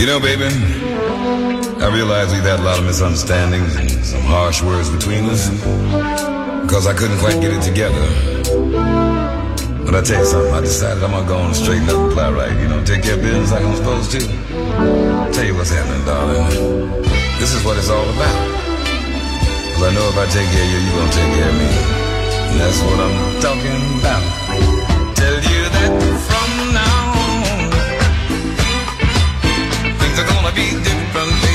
You know, baby, I realize we've had a lot of misunderstandings and some harsh words between us because I couldn't quite get it together. But I tell you something, I decided I'm gonna go on straighten up and play right. You know, take care of business like I'm supposed to. Tell you what's happening, darling. This is what it's all about. Cause I know if I take care of you, you're gonna take care of me. And that's what I'm talking about. Tell you that Be different,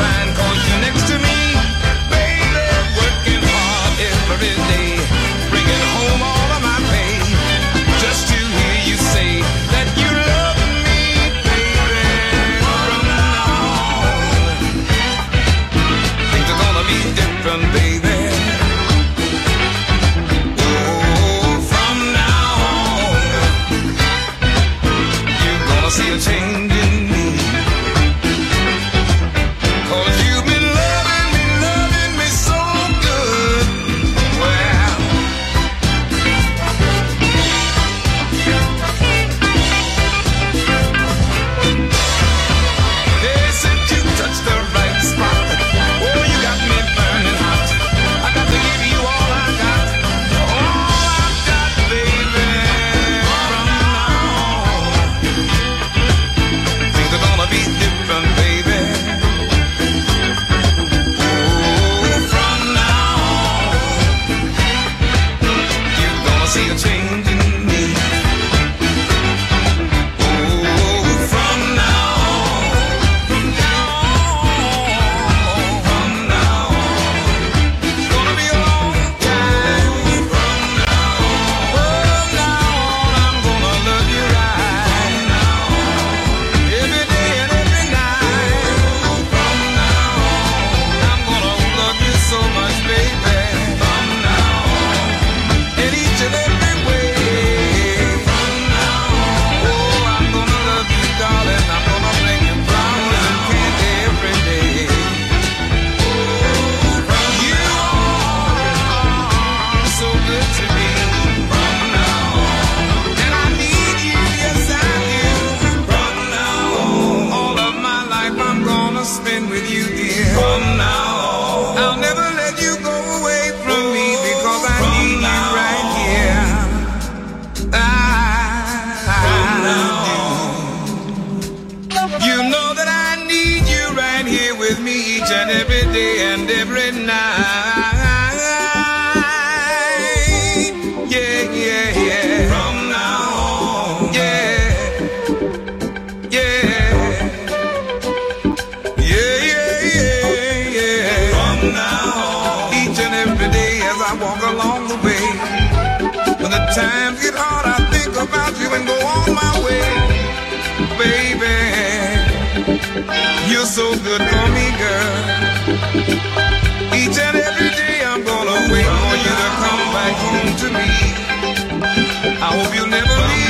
find times get hard, I think about you and go on my way. Baby, you're so good for me, girl. Each and every day I'm gonna wait for you to come back home to me. I hope you'll never leave.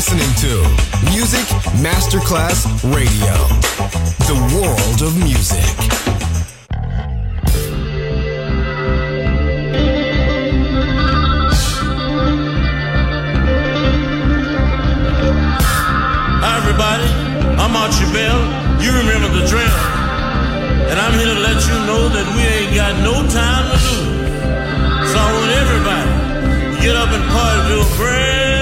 listening to Music Masterclass Radio, the world of music. Everybody, I'm Archie Bell. You remember the drill. And I'm here to let you know that we ain't got no time to lose. So I want everybody to get up and party to a brand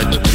touch.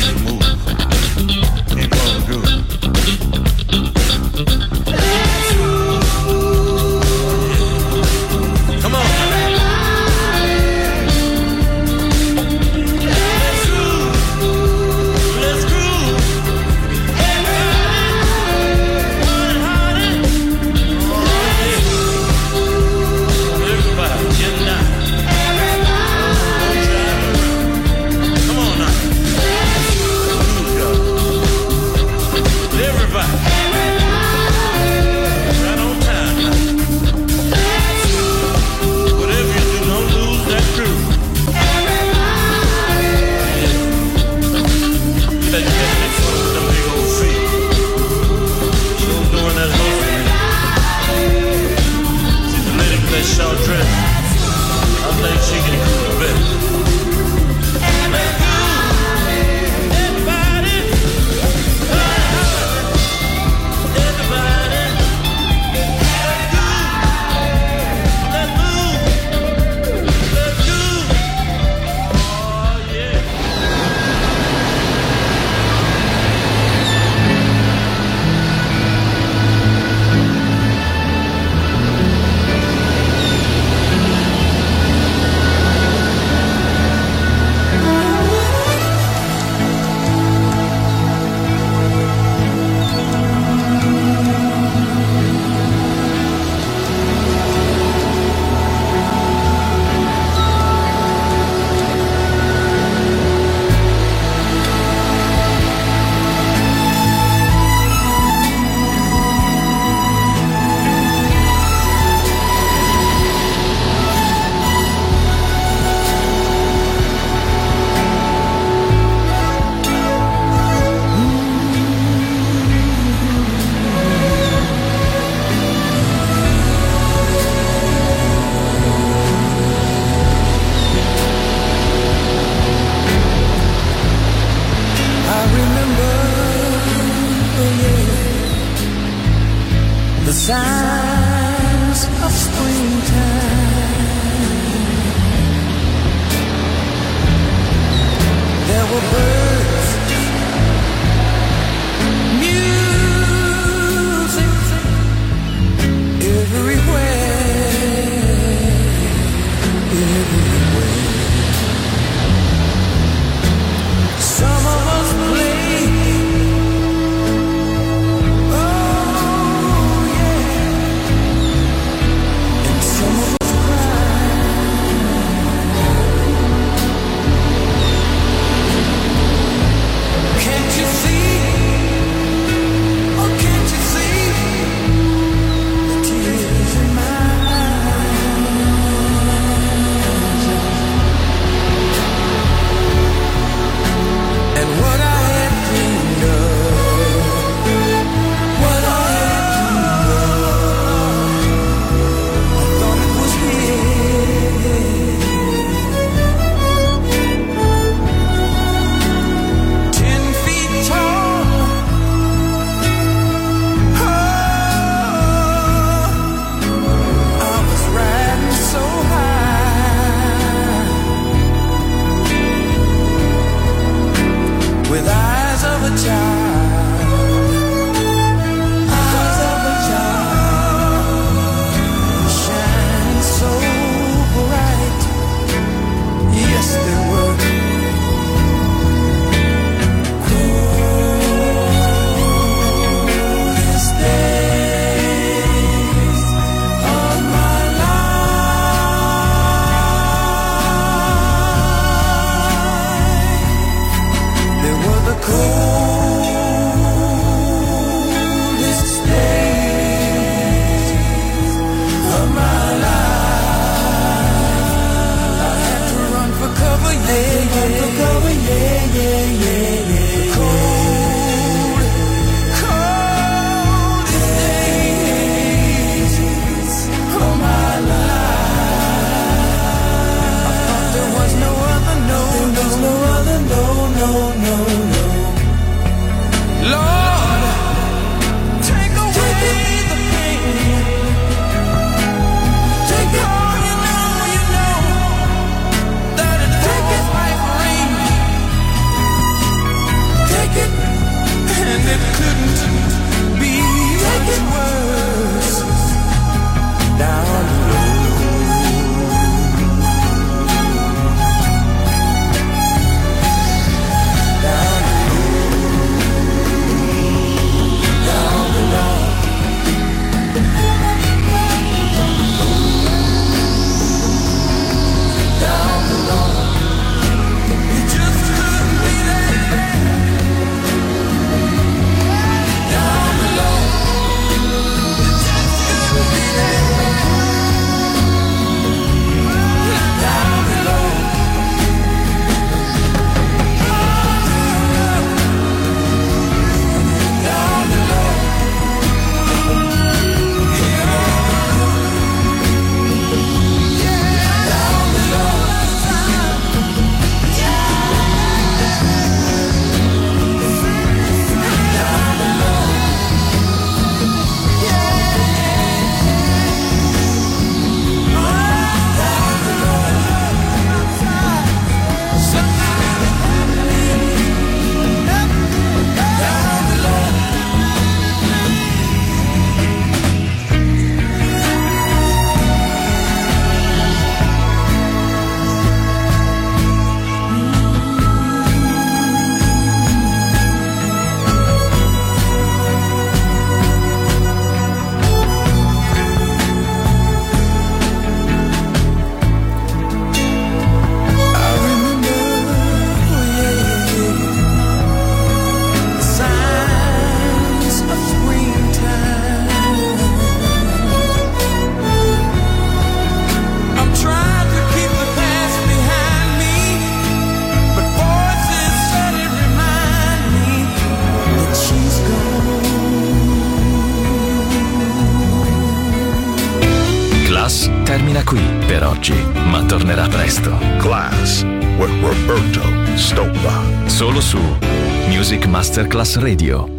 Masterclass Radio.